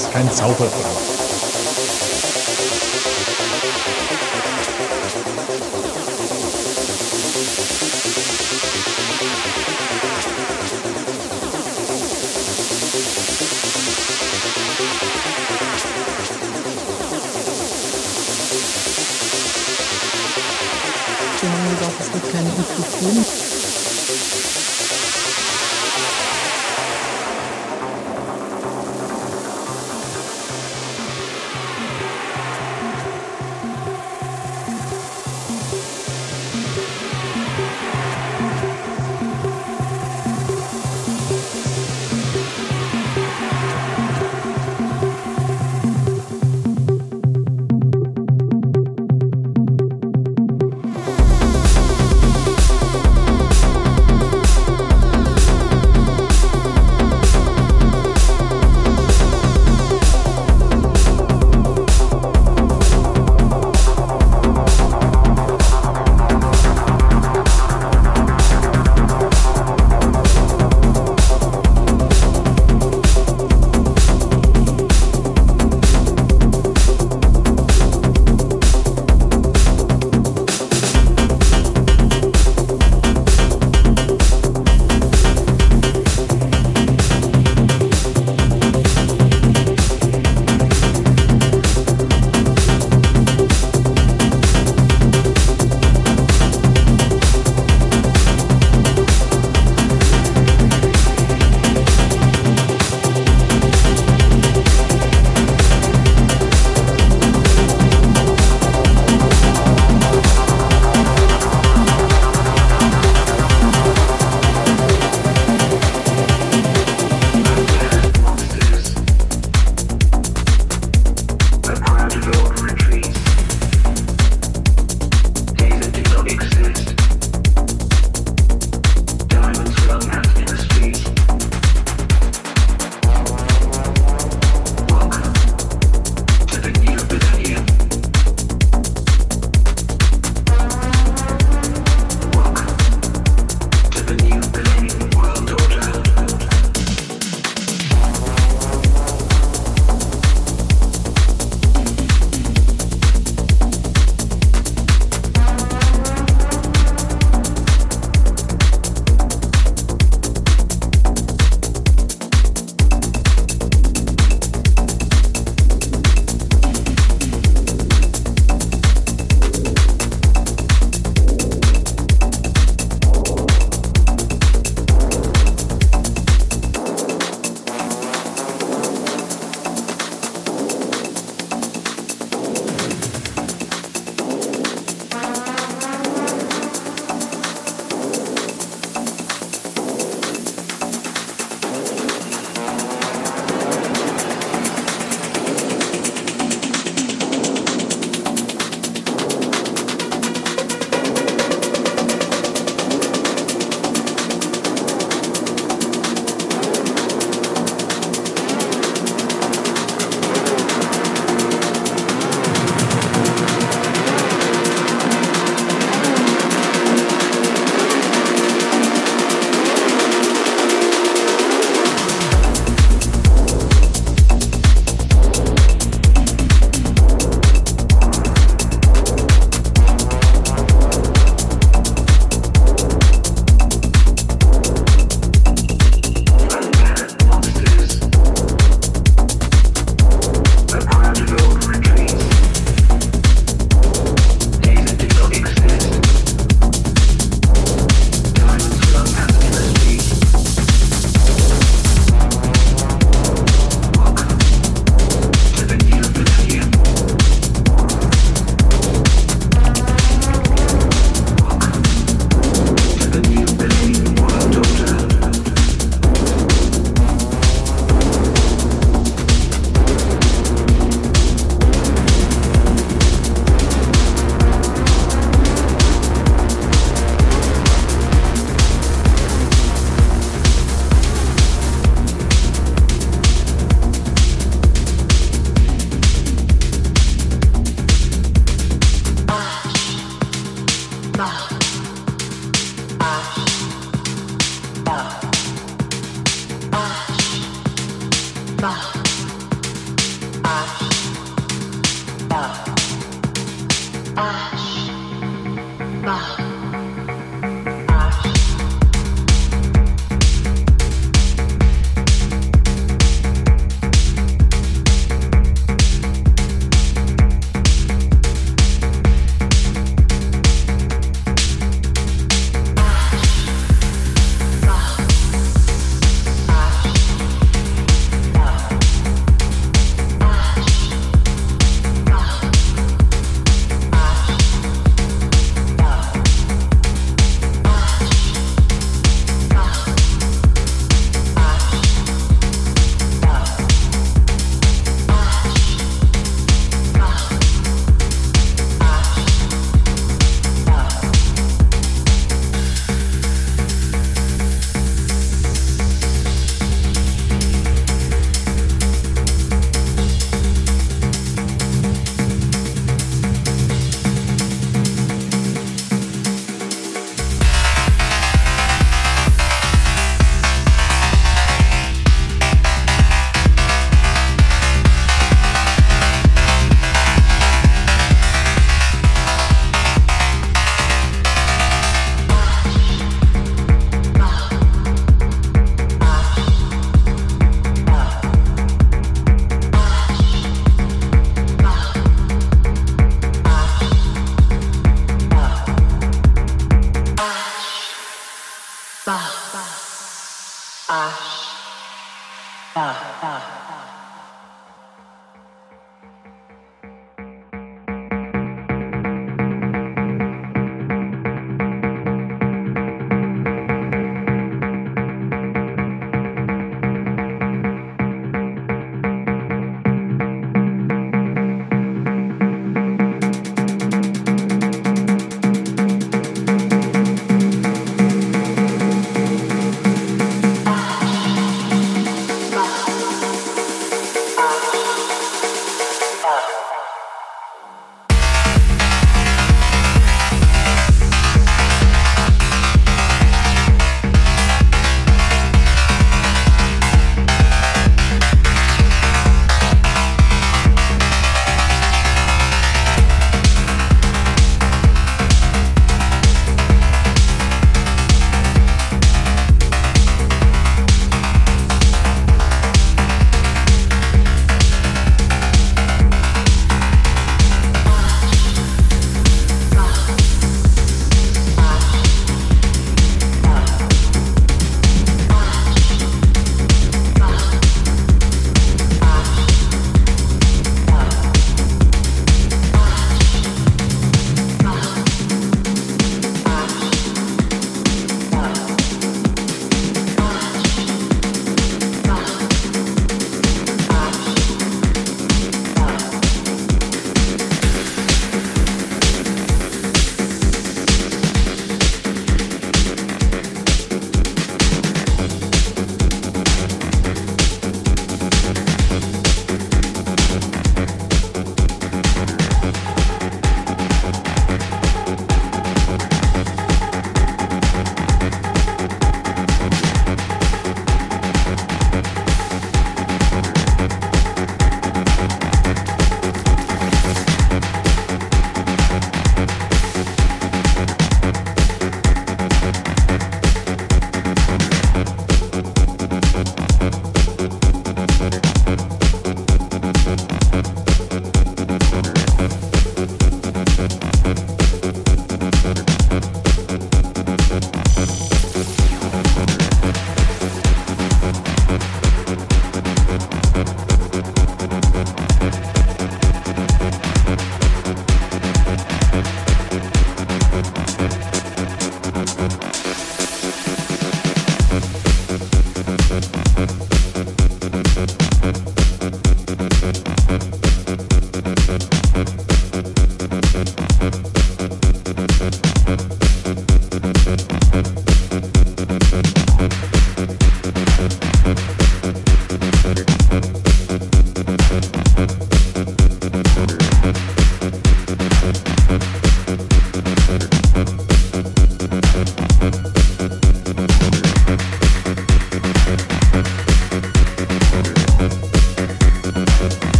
ist kein Zaubertrank.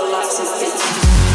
your life since